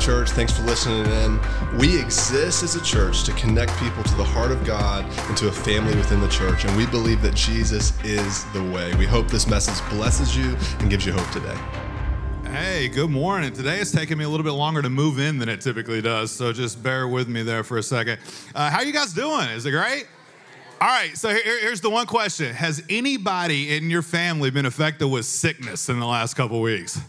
Church. Thanks for listening in. We exist as a church to connect people to the heart of God and to a family within the church. And we believe that Jesus is the way. We hope this message blesses you and gives you hope today. Hey, good morning. Today it's taking me a little bit longer to move in than it typically does, so just bear with me there for a second. Uh, how you guys doing? Is it great? All right, so here, here's the one question Has anybody in your family been affected with sickness in the last couple weeks?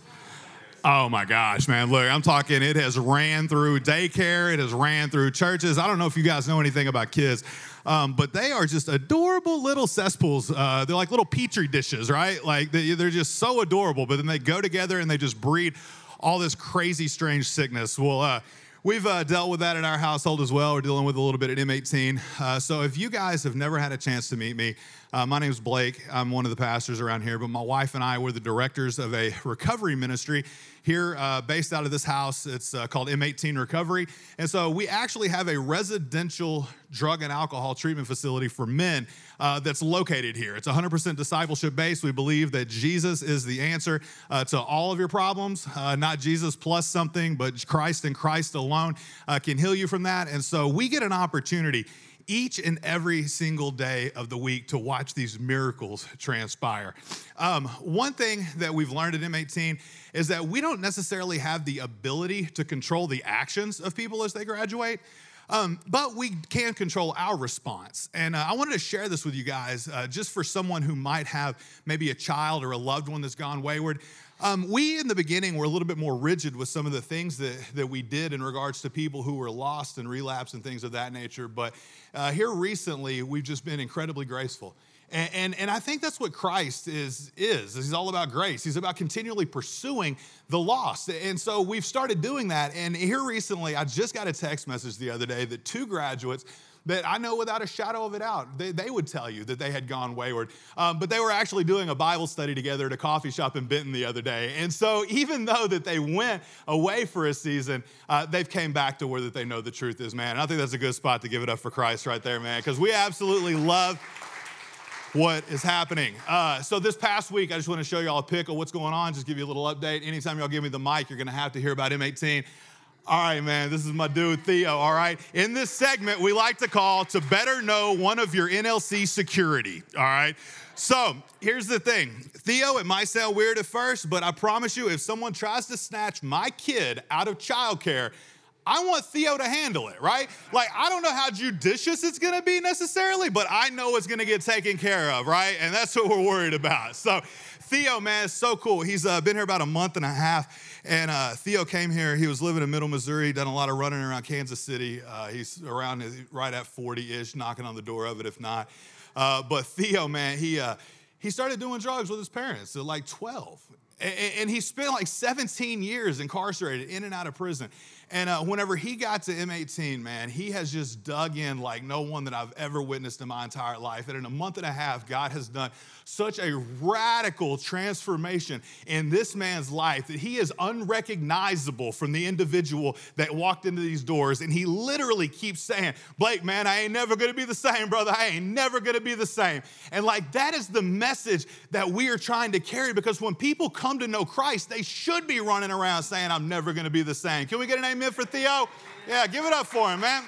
Oh my gosh, man. Look, I'm talking, it has ran through daycare, it has ran through churches. I don't know if you guys know anything about kids, um, but they are just adorable little cesspools. Uh, they're like little petri dishes, right? Like they, they're just so adorable, but then they go together and they just breed all this crazy, strange sickness. Well, uh, We've uh, dealt with that in our household as well. We're dealing with a little bit at M18. Uh, so if you guys have never had a chance to meet me, uh, my name is Blake. I'm one of the pastors around here, but my wife and I were the directors of a recovery ministry here uh, based out of this house. It's uh, called M18 Recovery. And so we actually have a residential drug and alcohol treatment facility for men uh, that's located here. It's 100% discipleship based. We believe that Jesus is the answer uh, to all of your problems, uh, not Jesus plus something, but Christ and Christ alone can heal you from that. And so we get an opportunity each and every single day of the week to watch these miracles transpire. Um, one thing that we've learned at M18 is that we don't necessarily have the ability to control the actions of people as they graduate. Um, but we can control our response. And uh, I wanted to share this with you guys uh, just for someone who might have maybe a child or a loved one that's gone wayward. Um, we, in the beginning, were a little bit more rigid with some of the things that, that we did in regards to people who were lost and relapsed and things of that nature. But uh, here recently, we've just been incredibly graceful. And, and, and, I think that's what Christ is, is. He's all about grace. He's about continually pursuing the lost. And so we've started doing that. And here recently, I just got a text message the other day that two graduates that I know without a shadow of a doubt, they, they would tell you that they had gone wayward. Um, but they were actually doing a Bible study together at a coffee shop in Benton the other day. And so even though that they went away for a season, uh, they've came back to where that they know the truth is, man. And I think that's a good spot to give it up for Christ right there, man, because we absolutely love what is happening. Uh, so this past week, I just want to show y'all a pic of what's going on, just give you a little update. Anytime y'all give me the mic, you're going to have to hear about M18. All right, man, this is my dude, Theo, all right? In this segment, we like to call to better know one of your NLC security, all right? So here's the thing Theo, it might sound weird at first, but I promise you, if someone tries to snatch my kid out of childcare, I want Theo to handle it, right? Like, I don't know how judicious it's gonna be necessarily, but I know it's gonna get taken care of, right? And that's what we're worried about. So, Theo, man, is so cool. He's uh, been here about a month and a half. And uh, Theo came here. He was living in Middle Missouri, done a lot of running around Kansas City. Uh, he's around right at 40 ish, knocking on the door of it, if not. Uh, but Theo, man, he, uh, he started doing drugs with his parents at like 12. And, and he spent like 17 years incarcerated in and out of prison. And uh, whenever he got to M18, man, he has just dug in like no one that I've ever witnessed in my entire life. And in a month and a half, God has done such a radical transformation in this man's life that he is unrecognizable from the individual that walked into these doors. And he literally keeps saying, Blake, man, I ain't never gonna be the same, brother. I ain't never gonna be the same. And like that is the message that we are trying to carry because when people come to know Christ, they should be running around saying, I'm never gonna be the same. Can we get an amen for Theo? Yeah, give it up for him, man.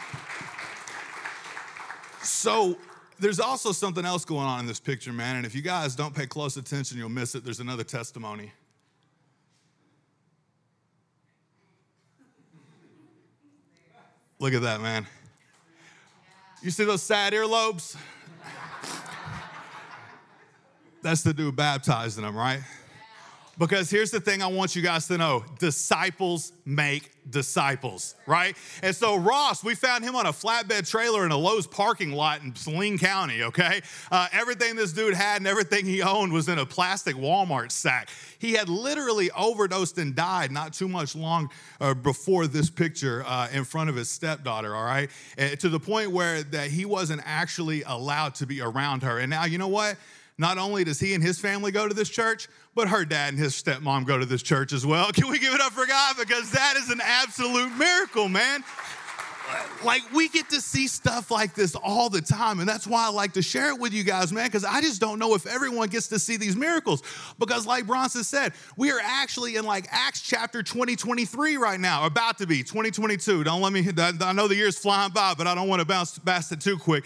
So, there's also something else going on in this picture, man. And if you guys don't pay close attention, you'll miss it. There's another testimony. Look at that, man. You see those sad earlobes? That's the dude baptizing them, right? Because here's the thing I want you guys to know disciples make disciples, right? And so Ross, we found him on a flatbed trailer in a Lowe's parking lot in Saline County, okay? Uh, everything this dude had and everything he owned was in a plastic Walmart sack. He had literally overdosed and died not too much long uh, before this picture uh, in front of his stepdaughter, all right? to the point where that he wasn't actually allowed to be around her. And now, you know what? Not only does he and his family go to this church, but her dad and his stepmom go to this church as well. Can we give it up for God? Because that is an absolute miracle, man. like we get to see stuff like this all the time and that's why i like to share it with you guys man because i just don't know if everyone gets to see these miracles because like bronson said we are actually in like acts chapter 2023 right now about to be 2022 don't let me i know the year's flying by but i don't want to bounce past it too quick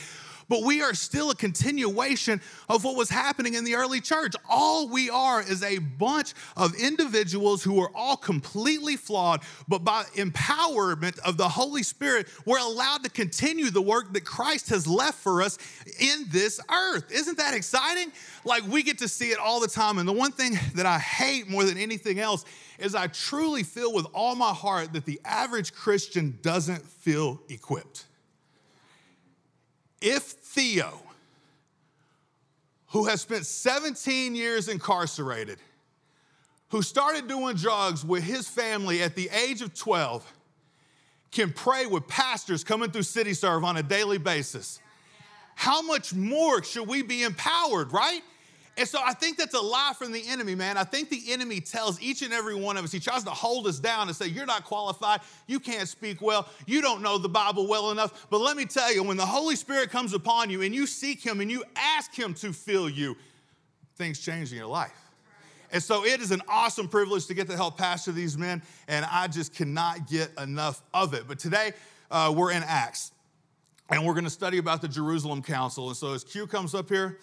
but we are still a continuation of what was happening in the early church. All we are is a bunch of individuals who are all completely flawed, but by empowerment of the Holy Spirit, we're allowed to continue the work that Christ has left for us in this earth. Isn't that exciting? Like we get to see it all the time. And the one thing that I hate more than anything else is I truly feel with all my heart that the average Christian doesn't feel equipped. If Theo, who has spent 17 years incarcerated, who started doing drugs with his family at the age of 12, can pray with pastors coming through City Serve on a daily basis, how much more should we be empowered, right? And so I think that's a lie from the enemy, man. I think the enemy tells each and every one of us, he tries to hold us down and say, You're not qualified. You can't speak well. You don't know the Bible well enough. But let me tell you, when the Holy Spirit comes upon you and you seek him and you ask him to fill you, things change in your life. And so it is an awesome privilege to get to help pastor these men, and I just cannot get enough of it. But today, uh, we're in Acts, and we're going to study about the Jerusalem Council. And so as Q comes up here,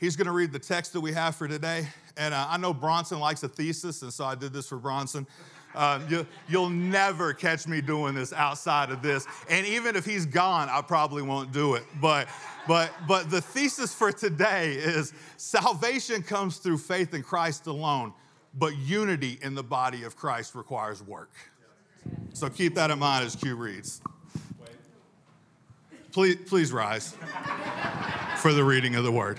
He's going to read the text that we have for today. And uh, I know Bronson likes a thesis, and so I did this for Bronson. Uh, you, you'll never catch me doing this outside of this. And even if he's gone, I probably won't do it. But, but, but the thesis for today is salvation comes through faith in Christ alone, but unity in the body of Christ requires work. So keep that in mind as Q reads. Please, please rise for the reading of the word.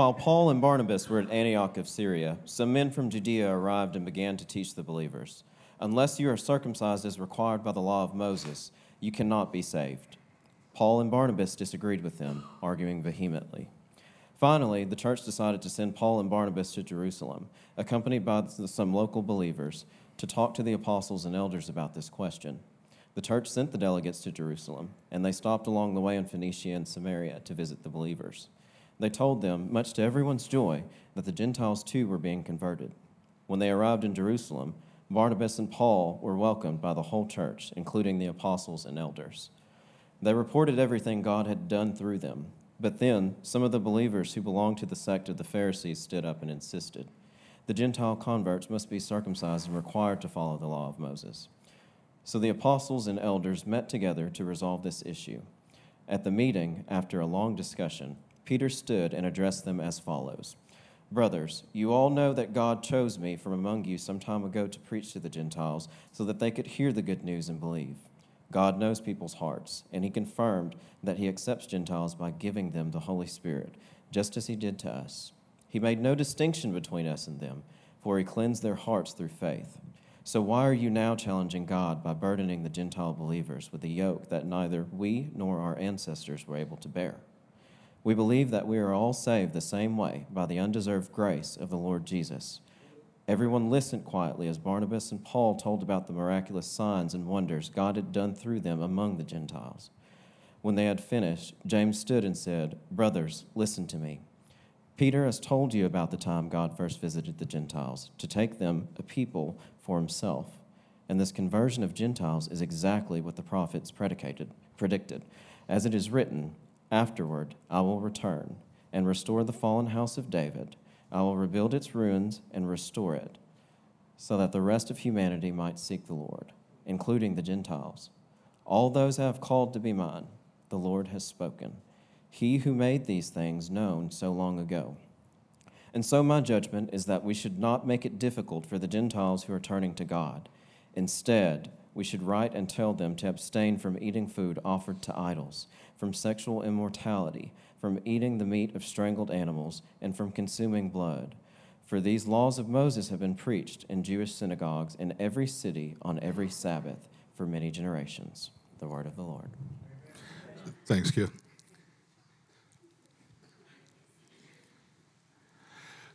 While Paul and Barnabas were at Antioch of Syria, some men from Judea arrived and began to teach the believers Unless you are circumcised as required by the law of Moses, you cannot be saved. Paul and Barnabas disagreed with them, arguing vehemently. Finally, the church decided to send Paul and Barnabas to Jerusalem, accompanied by some local believers, to talk to the apostles and elders about this question. The church sent the delegates to Jerusalem, and they stopped along the way in Phoenicia and Samaria to visit the believers. They told them, much to everyone's joy, that the Gentiles too were being converted. When they arrived in Jerusalem, Barnabas and Paul were welcomed by the whole church, including the apostles and elders. They reported everything God had done through them. But then some of the believers who belonged to the sect of the Pharisees stood up and insisted the Gentile converts must be circumcised and required to follow the law of Moses. So the apostles and elders met together to resolve this issue. At the meeting, after a long discussion, Peter stood and addressed them as follows Brothers, you all know that God chose me from among you some time ago to preach to the Gentiles so that they could hear the good news and believe. God knows people's hearts, and He confirmed that He accepts Gentiles by giving them the Holy Spirit, just as He did to us. He made no distinction between us and them, for He cleansed their hearts through faith. So why are you now challenging God by burdening the Gentile believers with a yoke that neither we nor our ancestors were able to bear? We believe that we are all saved the same way by the undeserved grace of the Lord Jesus. Everyone listened quietly as Barnabas and Paul told about the miraculous signs and wonders God had done through them among the Gentiles. When they had finished, James stood and said, Brothers, listen to me. Peter has told you about the time God first visited the Gentiles to take them a people for himself. And this conversion of Gentiles is exactly what the prophets predicated, predicted. As it is written, Afterward, I will return and restore the fallen house of David. I will rebuild its ruins and restore it, so that the rest of humanity might seek the Lord, including the Gentiles. All those I have called to be mine, the Lord has spoken. He who made these things known so long ago. And so, my judgment is that we should not make it difficult for the Gentiles who are turning to God. Instead, we should write and tell them to abstain from eating food offered to idols from sexual immorality, from eating the meat of strangled animals, and from consuming blood. For these laws of Moses have been preached in Jewish synagogues in every city on every Sabbath for many generations. The word of the Lord. Thanks, Q.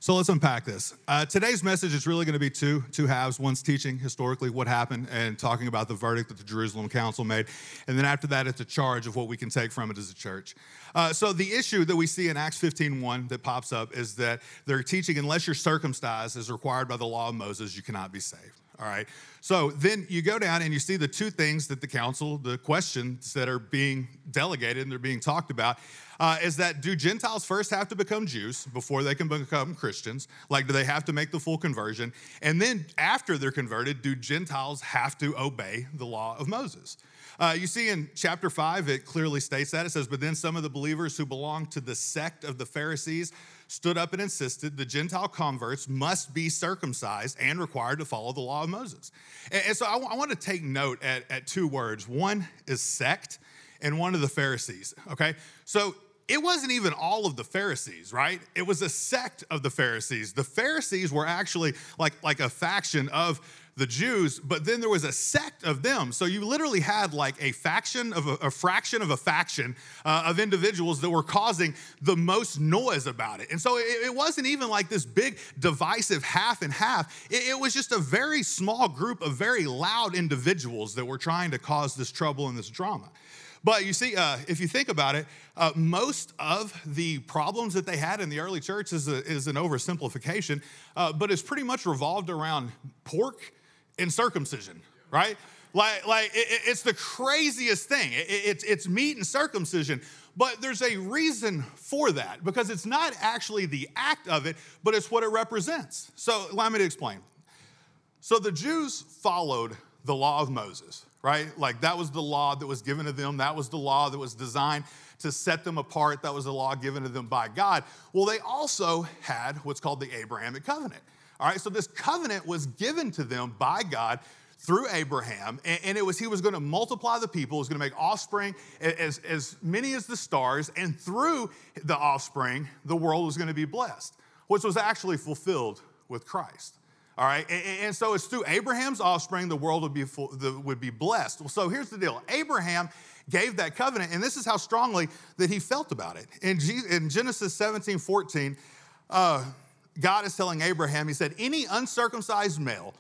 So let's unpack this. Uh, today's message is really going to be two two halves. One's teaching historically what happened and talking about the verdict that the Jerusalem Council made, and then after that, it's a charge of what we can take from it as a church. Uh, so the issue that we see in Acts 15:1 that pops up is that they're teaching unless you're circumcised as required by the law of Moses, you cannot be saved. All right. So then you go down and you see the two things that the council, the questions that are being delegated and they're being talked about, uh, is that do Gentiles first have to become Jews before they can become Christians? Like, do they have to make the full conversion? And then after they're converted, do Gentiles have to obey the law of Moses? Uh, you see in chapter 5, it clearly states that. It says, But then some of the believers who belonged to the sect of the Pharisees stood up and insisted the Gentile converts must be circumcised and required to follow the law of Moses. And, and so I, w- I want to take note at, at two words one is sect, and one of the Pharisees, okay? So it wasn't even all of the Pharisees, right? It was a sect of the Pharisees. The Pharisees were actually like, like a faction of the Jews, but then there was a sect of them. So you literally had like a faction of a, a fraction of a faction uh, of individuals that were causing the most noise about it. And so it, it wasn't even like this big divisive half and half. It, it was just a very small group of very loud individuals that were trying to cause this trouble and this drama. But you see, uh, if you think about it, uh, most of the problems that they had in the early church is, a, is an oversimplification, uh, but it's pretty much revolved around pork and circumcision, right? Like, like it, it's the craziest thing. It, it's, it's meat and circumcision. But there's a reason for that because it's not actually the act of it, but it's what it represents. So, allow me to explain. So, the Jews followed the law of Moses, right? Like, that was the law that was given to them, that was the law that was designed to set them apart, that was the law given to them by God. Well, they also had what's called the Abrahamic covenant. All right, so this covenant was given to them by God through Abraham, and, it was he was going to multiply the people, was going to make offspring as, as many as the stars, and through the offspring, the world was going to be blessed, which was actually fulfilled with Christ. All right, and, and so it's through Abraham's offspring the world would be full, the, would be blessed. So here's the deal: Abraham gave that covenant, and this is how strongly that he felt about it. In, in Genesis 17, 14. Uh, God is telling Abraham, He said, Any uncircumcised male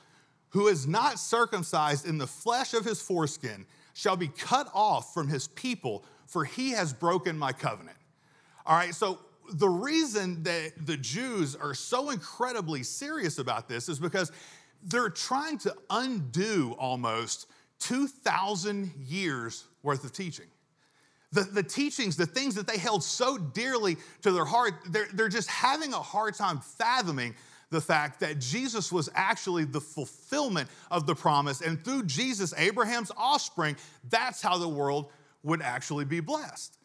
who is not circumcised in the flesh of his foreskin shall be cut off from his people, for he has broken my covenant. All right, so the reason that the Jews are so incredibly serious about this is because they're trying to undo almost 2,000 years worth of teaching the, the teachings, the things that they held so dearly to their heart, they're, they're just having a hard time fathoming the fact that Jesus was actually the fulfillment of the promise. And through Jesus, Abraham's offspring, that's how the world would actually be blessed.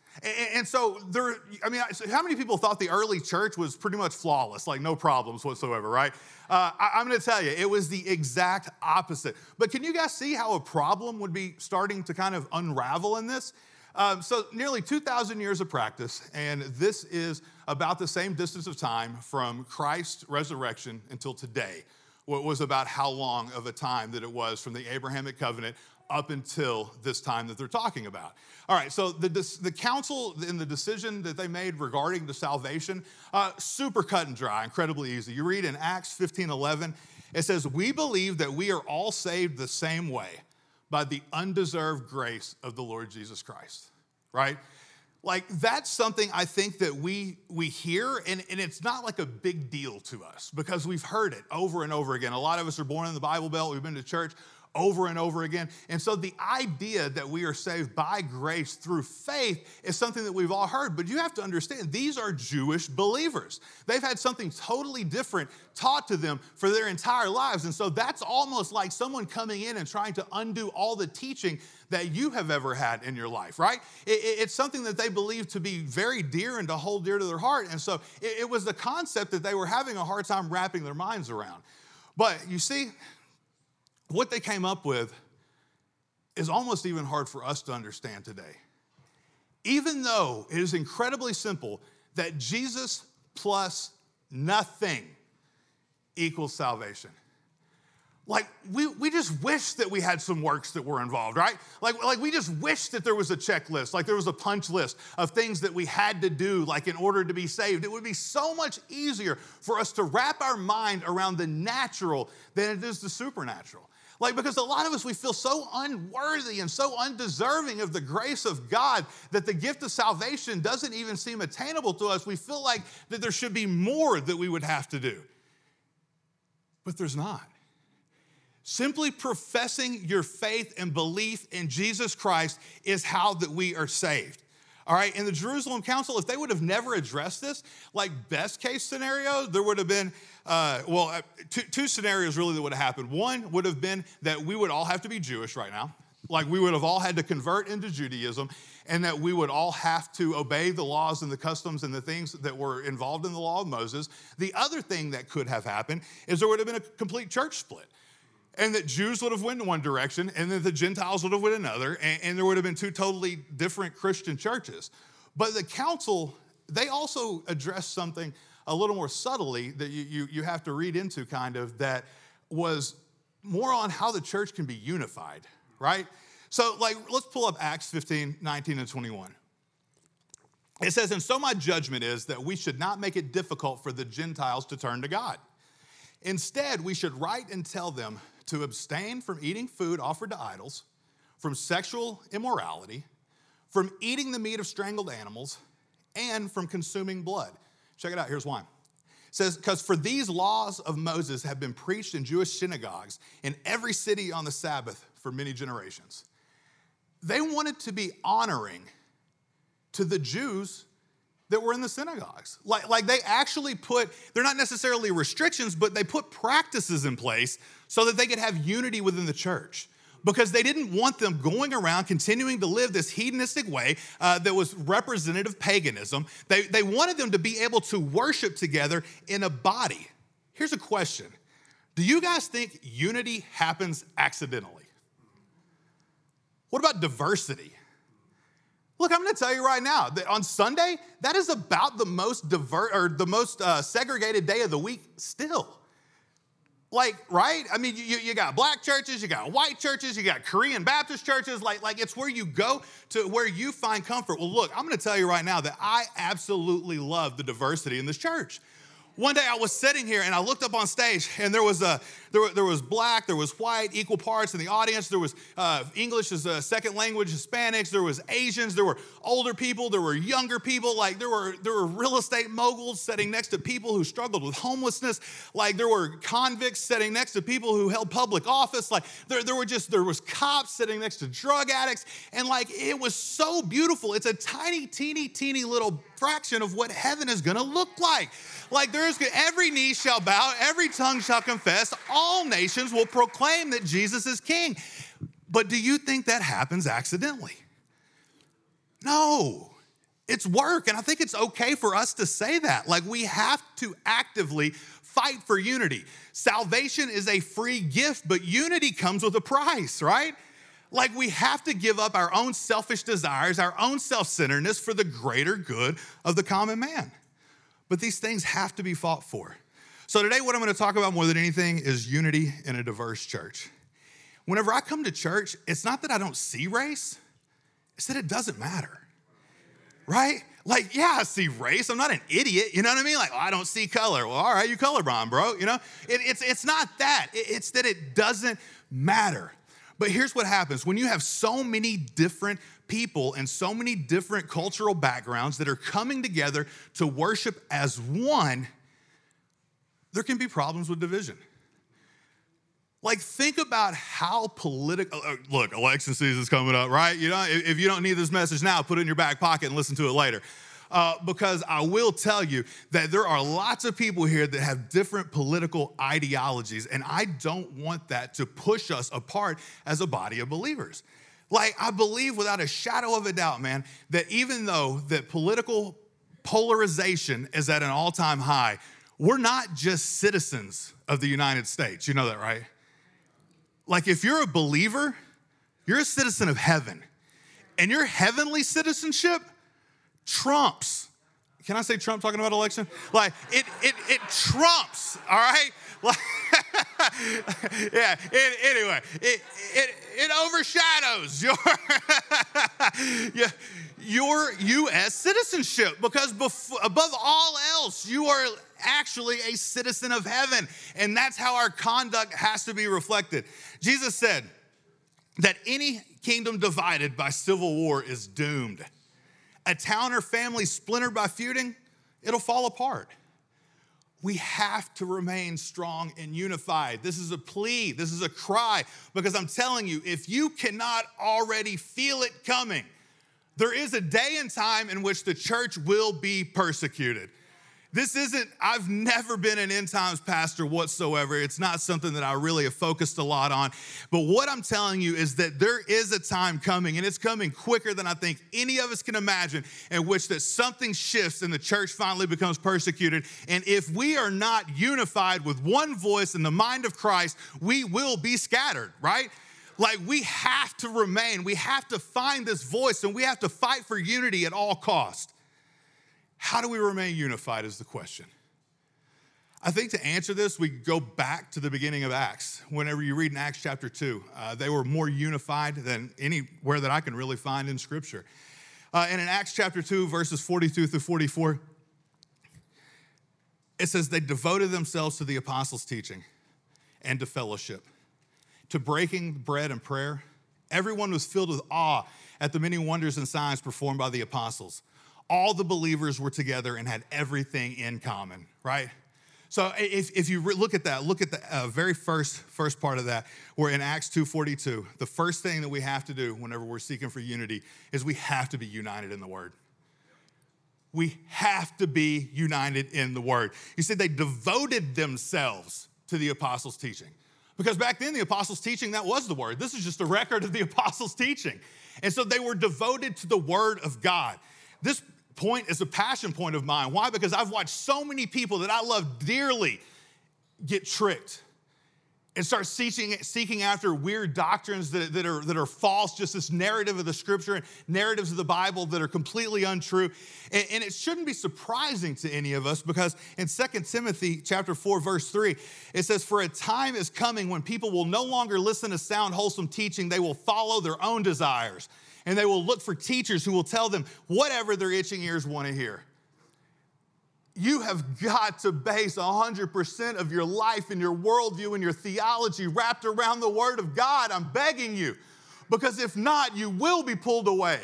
And, so there, I mean, how many people thought the early church was pretty much flawless, like no problems whatsoever, right? Uh, I, I'm gonna tell you, it was the exact opposite. But can you guys see how a problem would be starting to kind of unravel in this? Um, so, nearly 2,000 years of practice, and this is about the same distance of time from Christ's resurrection until today. What was about how long of a time that it was from the Abrahamic covenant up until this time that they're talking about. All right, so the, the council in the decision that they made regarding the salvation, uh, super cut and dry, incredibly easy. You read in Acts 15 11, it says, We believe that we are all saved the same way by the undeserved grace of the Lord Jesus Christ, right? Like that's something I think that we we hear, and, and it's not like a big deal to us because we've heard it over and over again. A lot of us are born in the Bible Belt, we've been to church, over and over again. And so the idea that we are saved by grace through faith is something that we've all heard, but you have to understand these are Jewish believers. They've had something totally different taught to them for their entire lives. And so that's almost like someone coming in and trying to undo all the teaching that you have ever had in your life, right? it's something that they believe to be very dear and to hold dear to their heart. And so it was the concept that they were having a hard time wrapping their minds around. But you see, what they came up with is almost even hard for us to understand today. Even though it is incredibly simple that Jesus plus nothing equals salvation. like we, we just wish that we had some works that were involved right like, like we just wish that there was a checklist like there was a punch list of things that we had to do like in order to be saved it would be so much easier for us to wrap our mind around the natural than it is the supernatural like, because a lot of us, we feel so unworthy and so undeserving of the grace of God that the gift of salvation doesn't even seem attainable to us. We feel like that there should be more that we would have to do. But there's not. Simply professing your faith and belief in Jesus Christ is how that we are saved. All right, in the Jerusalem Council, if they would have never addressed this, like best case scenario, there would have been, uh, well, uh, two, two scenarios really that would have happened. One would have been that we would all have to be Jewish right now. Like we would have all had to convert into Judaism, and that we would all have to obey the laws and the customs and the things that were involved in the law of Moses. The other thing that could have happened is there would have been a complete church split and that Jews would have went in one direction, and that the Gentiles would have went another, and, and, there would have been two totally different Christian churches. But the council, they also addressed something a little more subtly that you, you, you have to read into, kind of, that was more on how the church can be unified, right? So, like, let's pull up Acts 15, 19, and 21. It says, And so my judgment is that we should not make it difficult for the Gentiles to turn to God. Instead, we should write and tell them to abstain from eating food offered to idols, from sexual immorality, from eating the meat of strangled animals, and from consuming blood. Check it out, here's why. It says, because for these laws of Moses have been preached in Jewish synagogues in every city on the Sabbath for many generations. They wanted to be honoring to the Jews that were in the synagogues. Like, like they actually put, they're not necessarily restrictions, but they put practices in place so that they could have unity within the church. Because they didn't want them going around continuing to live this hedonistic way uh, that was representative of paganism. They, they wanted them to be able to worship together in a body. Here's a question Do you guys think unity happens accidentally? What about diversity? Look, I'm going to tell you right now that on Sunday, that is about the most divert or the most uh, segregated day of the week still. Like, right? I mean, you, you got black churches, you got white churches, you got Korean Baptist churches. Like, like it's where you go to where you find comfort. Well, look, I'm going to tell you right now that I absolutely love the diversity in this church. One day I was sitting here and I looked up on stage and there was a there, there was black, there was white, equal parts in the audience. There was uh, English as a second language, Hispanics. There was Asians. There were older people. There were younger people. Like there were there were real estate moguls sitting next to people who struggled with homelessness. Like there were convicts sitting next to people who held public office. Like there, there were just there was cops sitting next to drug addicts. And like it was so beautiful. It's a tiny, teeny, teeny little fraction of what heaven is going to look like. Like there's every knee shall bow, every tongue shall confess, all nations will proclaim that Jesus is king. But do you think that happens accidentally? No. It's work, and I think it's okay for us to say that. Like, we have to actively fight for unity. Salvation is a free gift, but unity comes with a price, right? Like, we have to give up our own selfish desires, our own self centeredness for the greater good of the common man. But these things have to be fought for. So, today, what I'm going to talk about more than anything is unity in a diverse church. Whenever I come to church, it's not that I don't see race, it's that it doesn't matter, right? Like, yeah, I see race. I'm not an idiot. You know what I mean? Like, oh, I don't see color. Well, all right, you colorblind, bro. You know, it, it's, it's not that. It, it's that it doesn't matter. But here's what happens when you have so many different people and so many different cultural backgrounds that are coming together to worship as one there can be problems with division. Like, think about how political. Uh, look, election season is coming up, right? You know, if, you don't need this message now, put it in your back pocket and listen to it later. Uh, because I will tell you that there are lots of people here that have different political ideologies, and I don't want that to push us apart as a body of believers. Like, I believe without a shadow of a doubt, man, that even though that political polarization is at an all time high, we're not just citizens of the United States. You know that, right? Like, if you're a believer, you're a citizen of heaven. And your heavenly citizenship trumps. Can I say Trump talking about election? Like, it, it, it trumps, all right? yeah. It, anyway, it, it, it overshadows your your U.S. citizenship because above all else, you are actually a citizen of heaven, and that's how our conduct has to be reflected. Jesus said that any kingdom divided by civil war is doomed. A town or family splintered by feuding, it'll fall apart we have to remain strong and unified. This is a plea, this is a cry, because I'm telling you, if you cannot already feel it coming, there is a day and time in which the church will be persecuted. This isn't, I've never been an end times pastor whatsoever. It's not something that I really have focused a lot on. But what I'm telling you is that there is a time coming, and it's coming quicker than I think any of us can imagine, in which that something shifts and the church finally becomes persecuted. And if we are not unified with one voice in the mind of Christ, we will be scattered, right? Like we have to remain, we have to find this voice, and we have to fight for unity at all cost. How do we remain unified is the question. I think to answer this, we go back to the beginning of Acts. Whenever you read in Acts chapter 2, uh, they were more unified than anywhere that I can really find in Scripture. Uh, and in Acts chapter 2, verses 42 through 44, it says, They devoted themselves to the apostles' teaching and to fellowship, to breaking bread and prayer. Everyone was filled with awe at the many wonders and signs performed by the apostles all the believers were together and had everything in common, right? So if, if you look at that, look at the uh, very first, first part of that, where in Acts 2.42, the first thing that we have to do whenever we're seeking for unity is we have to be united in the word. We have to be united in the word. You see, they devoted themselves to the apostles' teaching. Because back then, the apostles' teaching, that was the word. This is just a record of the apostles' teaching. And so they were devoted to the word of God. This point is a passion point of mine. Why? Because I've watched so many people that I love dearly get tricked and start seeking, seeking after weird doctrines that, that, are, that are false, just this narrative of the scripture and narratives of the Bible that are completely untrue. And, and it shouldn't be surprising to any of us because in 2 Timothy chapter 4, verse 3, it says, For a time is coming when people will no longer listen to sound, wholesome teaching, they will follow their own desires and they will look for teachers who will tell them whatever their itching ears want to hear. You have got to base 100% of your life and your worldview and your theology wrapped around the Word of God. I'm begging you. Because if not, you will be pulled away,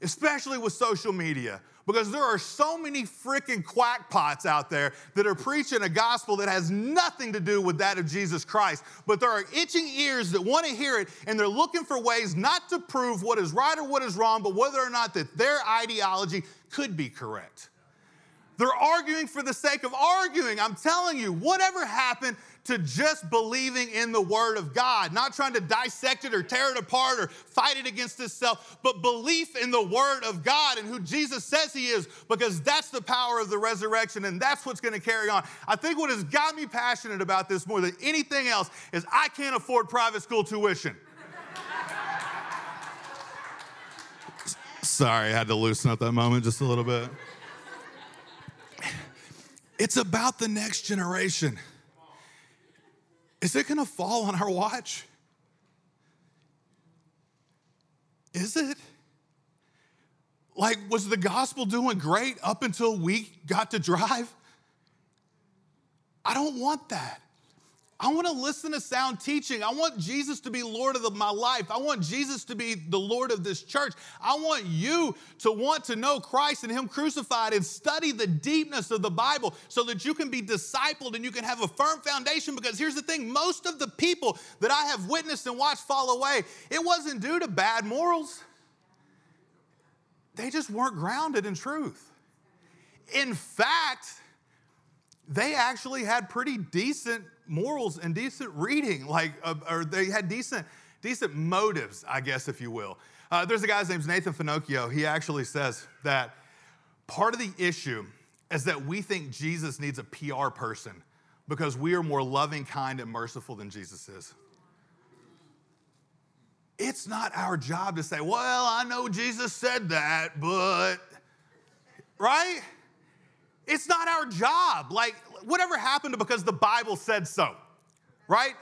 especially with social media because there are so many freaking quackpots out there that are preaching a gospel that has nothing to do with that of Jesus Christ. But there are itching ears that want to hear it, and they're looking for ways not to prove what is right or what is wrong, but whether or not that their ideology could be correct. They're arguing for the sake of arguing. I'm telling you, whatever happened to just believing in the Word of God, not trying to dissect it or tear it apart or fight it against itself, but belief in the Word of God and who Jesus says He is, because that's the power of the resurrection and that's what's going to carry on. I think what has got me passionate about this more than anything else is I can't afford private school tuition. Sorry, I had to loosen up that moment just a little bit. It's about the next generation. Is it gonna fall on our watch? Is it? Like, was the gospel doing great up until we got to drive? I don't want that. I want to listen to sound teaching. I want Jesus to be Lord of the, my life. I want Jesus to be the Lord of this church. I want you to want to know Christ and Him crucified and study the deepness of the Bible so that you can be discipled and you can have a firm foundation. Because here's the thing most of the people that I have witnessed and watched fall away, it wasn't due to bad morals, they just weren't grounded in truth. In fact, they actually had pretty decent morals and decent reading, like, uh, or they had decent, decent motives, I guess, if you will. Uh, there's a guy, his name's Nathan Finochio. He actually says that part of the issue is that we think Jesus needs a PR person because we are more loving, kind, and merciful than Jesus is. It's not our job to say, well, I know Jesus said that, but, right? It's not our job. Like, whatever happened to because the Bible said so, right?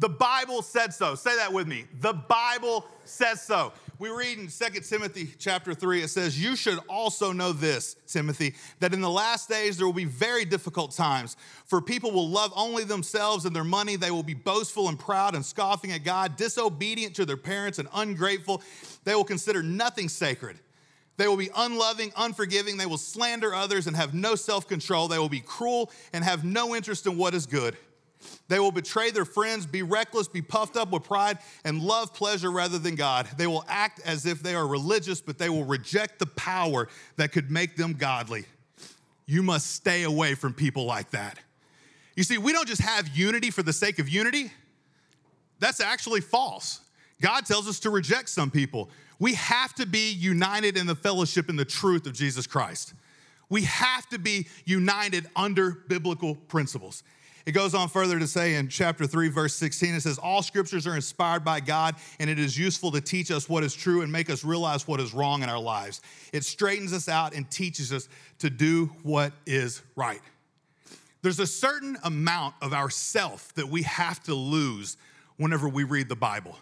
The Bible said so. Say that with me. The Bible says so. We read in 2 Timothy chapter 3, it says, You should also know this, Timothy, that in the last days there will be very difficult times. For people will love only themselves and their money. They will be boastful and proud and scoffing at God, disobedient to their parents and ungrateful. They will consider nothing sacred. They will be unloving, unforgiving. They will slander others and have no self control. They will be cruel and have no interest in what is good. They will betray their friends, be reckless, be puffed up with pride, and love pleasure rather than God. They will act as if they are religious, but they will reject the power that could make them godly. You must stay away from people like that. You see, we don't just have unity for the sake of unity, that's actually false. God tells us to reject some people. We have to be united in the fellowship and the truth of Jesus Christ. We have to be united under biblical principles. It goes on further to say in chapter 3, verse 16, it says, All scriptures are inspired by God, and it is useful to teach us what is true and make us realize what is wrong in our lives. It straightens us out and teaches us to do what is right. There's a certain amount of ourself that we have to lose whenever we read the Bible.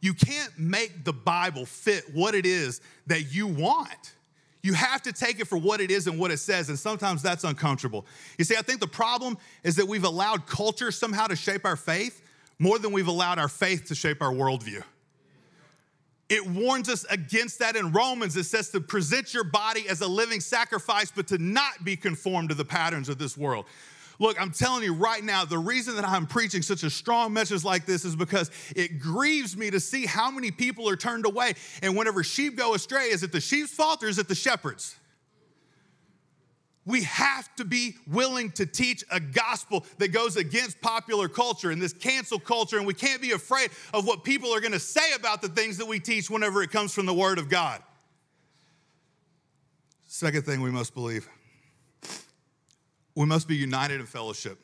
You can't make the Bible fit what it is that you want. You have to take it for what it is and what it says, and sometimes that's uncomfortable. You see, I think the problem is that we've allowed culture somehow to shape our faith more than we've allowed our faith to shape our worldview. It warns us against that in Romans. It says to present your body as a living sacrifice, but to not be conformed to the patterns of this world. Look, I'm telling you right now, the reason that I'm preaching such a strong message like this is because it grieves me to see how many people are turned away. And whenever sheep go astray, is it the sheep's fault or is it the shepherd's? We have to be willing to teach a gospel that goes against popular culture and this cancel culture, and we can't be afraid of what people are gonna say about the things that we teach whenever it comes from the Word of God. Second thing we must believe we must be united in fellowship.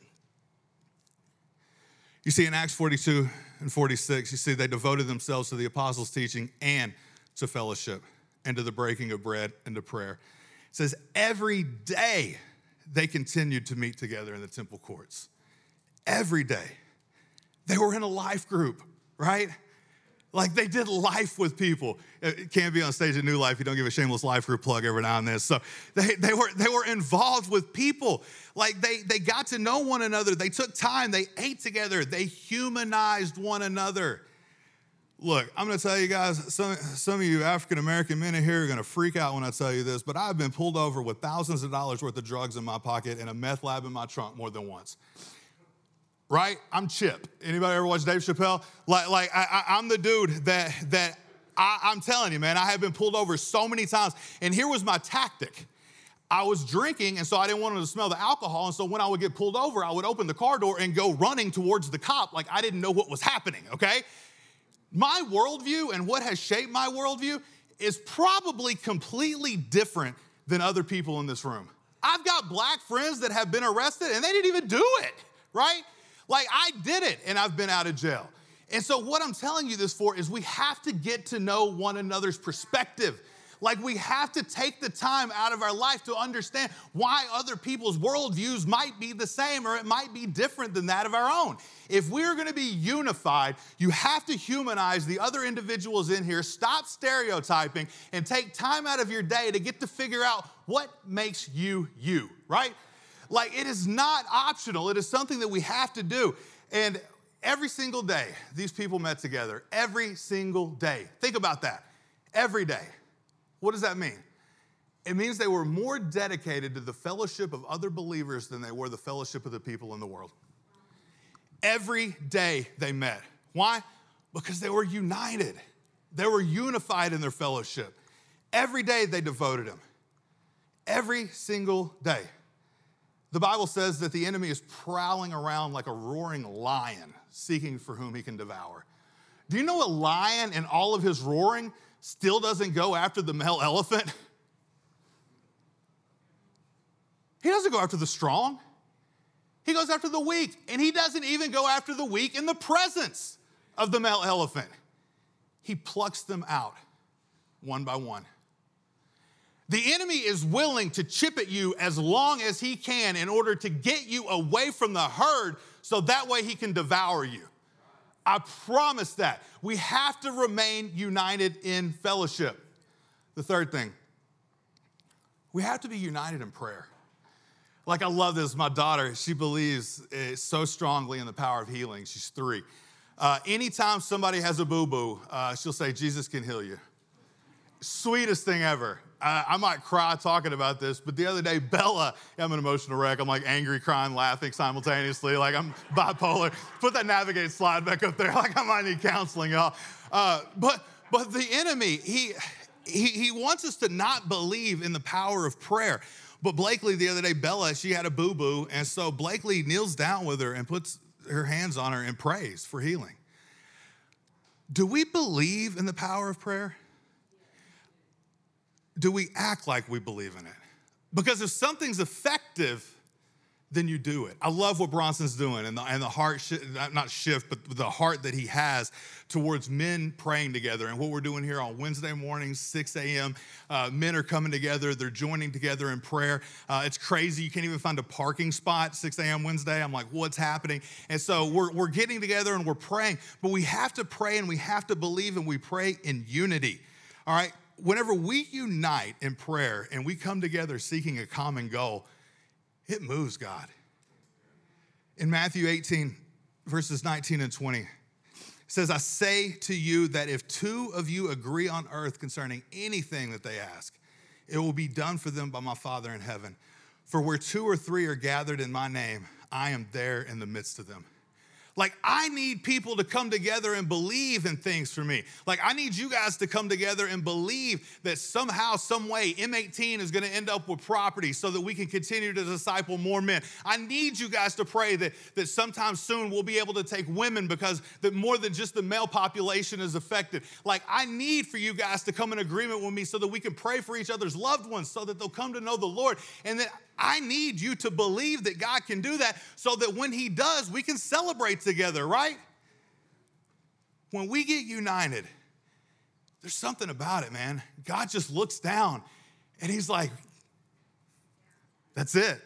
You see, in Acts 42 and 46, you see they devoted themselves to the apostles' teaching and to fellowship and to the breaking of bread and to prayer. It says every day they continued to meet together in the temple courts. Every day. They were in a life group, right? Like they did life with people. Uh, it can't be on stage at New Life. You don't give a shameless life group plug every now and then. So they, they, were, they were involved with people. Like they, they got to know one another. They took time. They ate together. They humanized one another. Look, I'm going to tell you guys, some, some of you African American men in here are going to freak out when I tell you this, but I've been pulled over with thousands of dollars worth of drugs in my pocket and a meth lab in my trunk more than once right? I'm Chip. Anybody ever watch Dave Chappelle? Like, like I, am the dude that that I, I'm telling you, man. I have been pulled over so many times, and here was my tactic. I was drinking, and so I didn't want them to smell the alcohol. And so when I would get pulled over, I would open the car door and go running towards the cop, like I didn't know what was happening. Okay, my worldview and what has shaped my worldview is probably completely different than other people in this room. I've got black friends that have been arrested and they didn't even do it, right? Like I did it and I've been out of jail. And so, what I'm telling you this for is we have to get to know one another's perspective. Like, we have to take the time out of our life to understand why other people's worldviews might be the same or it might be different than that of our own. If we're gonna be unified, you have to humanize the other individuals in here, stop stereotyping, and take time out of your day to get to figure out what makes you you, right? Like it is not optional, it is something that we have to do. And every single day, these people met together. Every single day. Think about that. Every day. What does that mean? It means they were more dedicated to the fellowship of other believers than they were the fellowship of the people in the world. Every day they met. Why? Because they were united. They were unified in their fellowship. Every day they devoted him. Every single day. The Bible says that the enemy is prowling around like a roaring lion, seeking for whom he can devour. Do you know a lion in all of his roaring still doesn't go after the male elephant? He doesn't go after the strong. He goes after the weak. And he doesn't even go after the weak in the presence of the male elephant. He plucks them out one by one. The enemy is willing to chip at you as long as he can in order to get you away from the herd so that way he can devour you. I promise that. We have to remain united in fellowship. The third thing, we have to be united in prayer. Like, I love this. My daughter, she believes eh, so strongly in the power of healing. She's three. Uh, anytime somebody has a boo boo, uh, she'll say, Jesus can heal you. Sweetest thing ever. I might cry talking about this, but the other day, Bella, I'm an emotional wreck. I'm like angry, crying, laughing simultaneously. Like I'm bipolar. Put that navigate slide back up there. Like I might need counseling, y'all. Uh, but but the enemy, he, he he wants us to not believe in the power of prayer. But Blakely, the other day, Bella, she had a boo boo, and so Blakely kneels down with her and puts her hands on her and prays for healing. Do we believe in the power of prayer? Do we act like we believe in it? Because if something's effective, then you do it. I love what Bronson's doing and the, and the heart, sh- not shift, but the heart that he has towards men praying together. And what we're doing here on Wednesday mornings, 6 a.m., uh, men are coming together, they're joining together in prayer. Uh, it's crazy. You can't even find a parking spot 6 a.m. Wednesday. I'm like, what's happening? And so we're, we're getting together and we're praying, but we have to pray and we have to believe and we pray in unity. All right, whenever we unite in prayer and we come together seeking a common goal, it moves God. In Matthew 18, verses 19 and 20, it says, I say to you that if two of you agree on earth concerning anything that they ask, it will be done for them by my Father in heaven. For where two or three are gathered in my name, I am there in the midst of them. Like, I need people to come together and believe in things for me. Like, I need you guys to come together and believe that somehow, some way, M18 is gonna end up with property so that we can continue to disciple more men. I need you guys to pray that, that sometime soon we'll be able to take women because that more than just the male population is affected. Like, I need for you guys to come in agreement with me so that we can pray for each other's loved ones so that they'll come to know the Lord. And that I need you to believe that God can do that so that when He does, we can celebrate together, right? When we get united, there's something about it, man. God just looks down and He's like, that's it.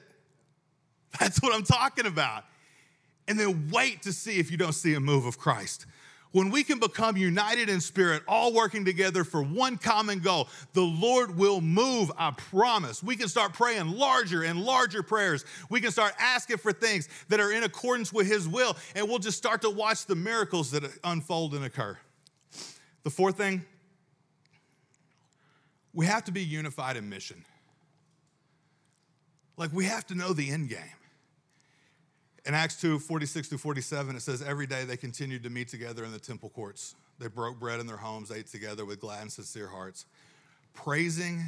That's what I'm talking about. And then wait to see if you don't see a move of Christ when we can become united in spirit, all working together for one common goal, the Lord will move, I promise. We can start praying larger and larger prayers. We can start asking for things that are in accordance with His will, and we'll just start to watch the miracles that unfold and occur. The fourth thing, we have to be unified in mission. Like, we have to know the end game. In Acts 2 46 through 47, it says, Every day they continued to meet together in the temple courts. They broke bread in their homes, ate together with glad and sincere hearts, praising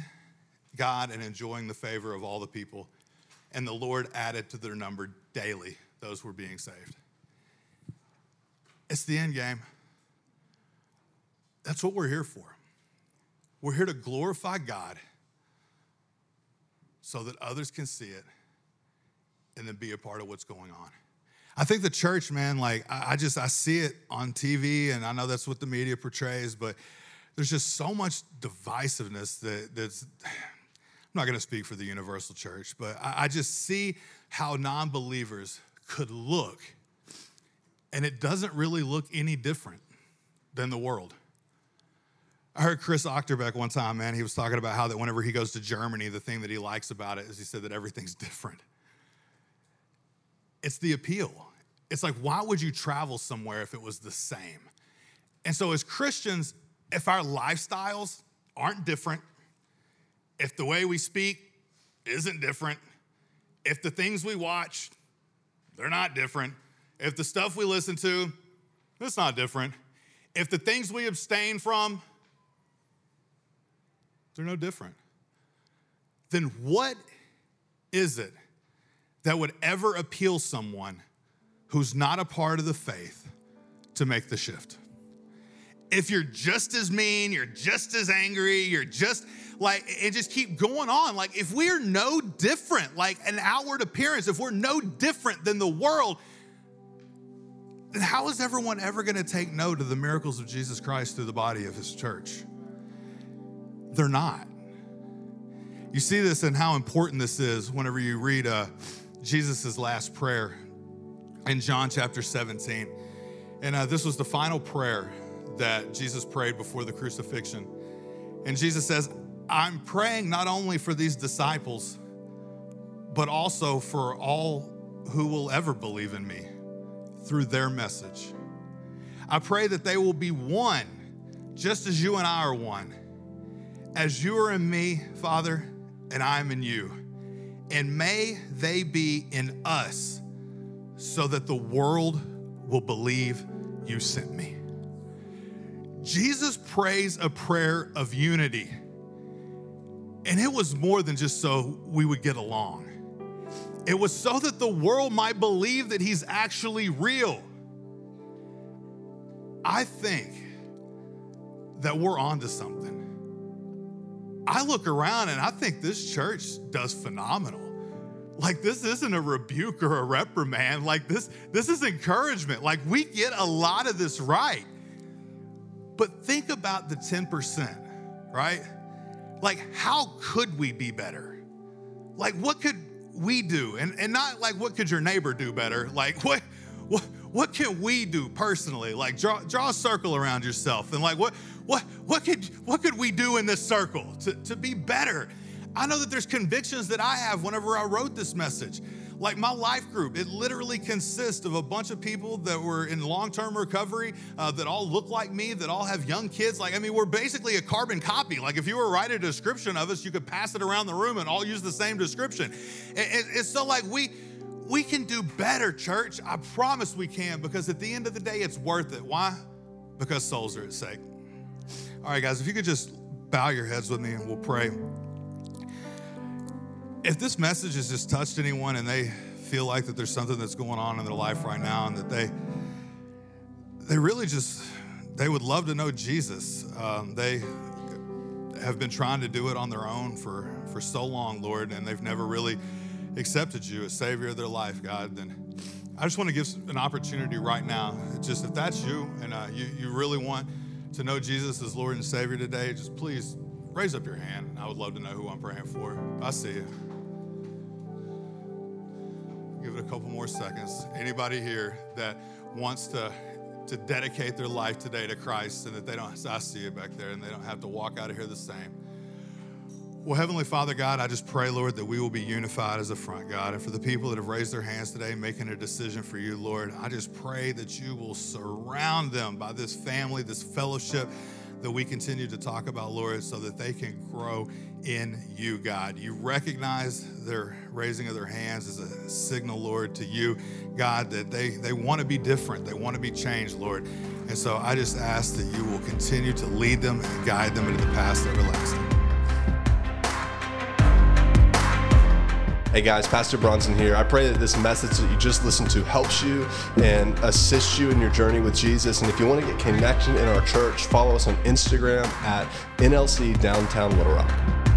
God and enjoying the favor of all the people. And the Lord added to their number daily those who were being saved. It's the end game. That's what we're here for. We're here to glorify God so that others can see it and then be a part of what's going on. I think the church, man, like I, just I see it on TV, and I know that's what the media portrays, but there's just so much divisiveness that that's. I'm not going to speak for the universal church, but I, I just see how non-believers could look, and it doesn't really look any different than the world. I heard Chris Ochterbeck one time, man. He was talking about how that whenever he goes to Germany, the thing that he likes about it is he said that everything's different. It's the appeal. It's like, why would you travel somewhere if it was the same? And so, as Christians, if our lifestyles aren't different, if the way we speak isn't different, if the things we watch, they're not different, if the stuff we listen to, it's not different, if the things we abstain from, they're no different, then what is it that would ever appeal someone who's not a part of the faith to make the shift. If you're just as mean, you're just as angry, you're just like, and just keep going on. Like, if we're no different, like an outward appearance, if we're no different than the world, then how is everyone ever going to take note of the miracles of Jesus Christ through the body of his church? They're not. You see this and how important this is whenever you read uh, Jesus' last prayer in John chapter 17. And uh, this was the final prayer that Jesus prayed before the crucifixion. And Jesus says, I'm praying not only for these disciples, but also for all who will ever believe in me through their message. I pray that they will be one, just as you and I are one. As you are in me, Father, and I'm in you. And may they be in us so that the world will believe you sent me. Jesus prays a prayer of unity. And it was more than just so we would get along. It was so that the world might believe that he's actually real. I think that we're onto something. I look around and I think this church does phenomenal. Like this isn't a rebuke or a reprimand. Like this, this is encouragement. Like we get a lot of this right. But think about the 10%, right? Like, how could we be better? Like, what could we do? And, and not like, what could your neighbor do better? Like, what, what, what can we do personally? Like, draw, draw a circle around yourself and like, what, what, what, could, what could we do in this circle to, to be better? I know that there's convictions that I have whenever I wrote this message. Like my life group, it literally consists of a bunch of people that were in long term recovery uh, that all look like me, that all have young kids. Like, I mean, we're basically a carbon copy. Like, if you were to write a description of us, you could pass it around the room and all use the same description. It's so like we, we can do better, church. I promise we can because at the end of the day, it's worth it. Why? Because souls are at stake. All right, guys, if you could just bow your heads with me and we'll pray if this message has just touched anyone and they feel like that there's something that's going on in their life right now and that they they really just they would love to know jesus um, they have been trying to do it on their own for for so long lord and they've never really accepted you as savior of their life god then i just want to give an opportunity right now just if that's you and uh, you, you really want to know jesus as lord and savior today just please raise up your hand i would love to know who i'm praying for i see you Give it a couple more seconds. Anybody here that wants to to dedicate their life today to Christ and that they don't I see you back there and they don't have to walk out of here the same. Well, Heavenly Father, God, I just pray, Lord, that we will be unified as a front, God. And for the people that have raised their hands today making a decision for you, Lord, I just pray that you will surround them by this family, this fellowship that we continue to talk about, Lord, so that they can grow in you, God. You recognize their raising of their hands as a signal, Lord, to you, God, that they, they want to be different. They want to be changed, Lord. And so I just ask that you will continue to lead them and guide them into the path everlasting. Hey guys, Pastor Bronson here. I pray that this message that you just listened to helps you and assists you in your journey with Jesus. And if you want to get connected in our church, follow us on Instagram at NLC Downtown Little Rock.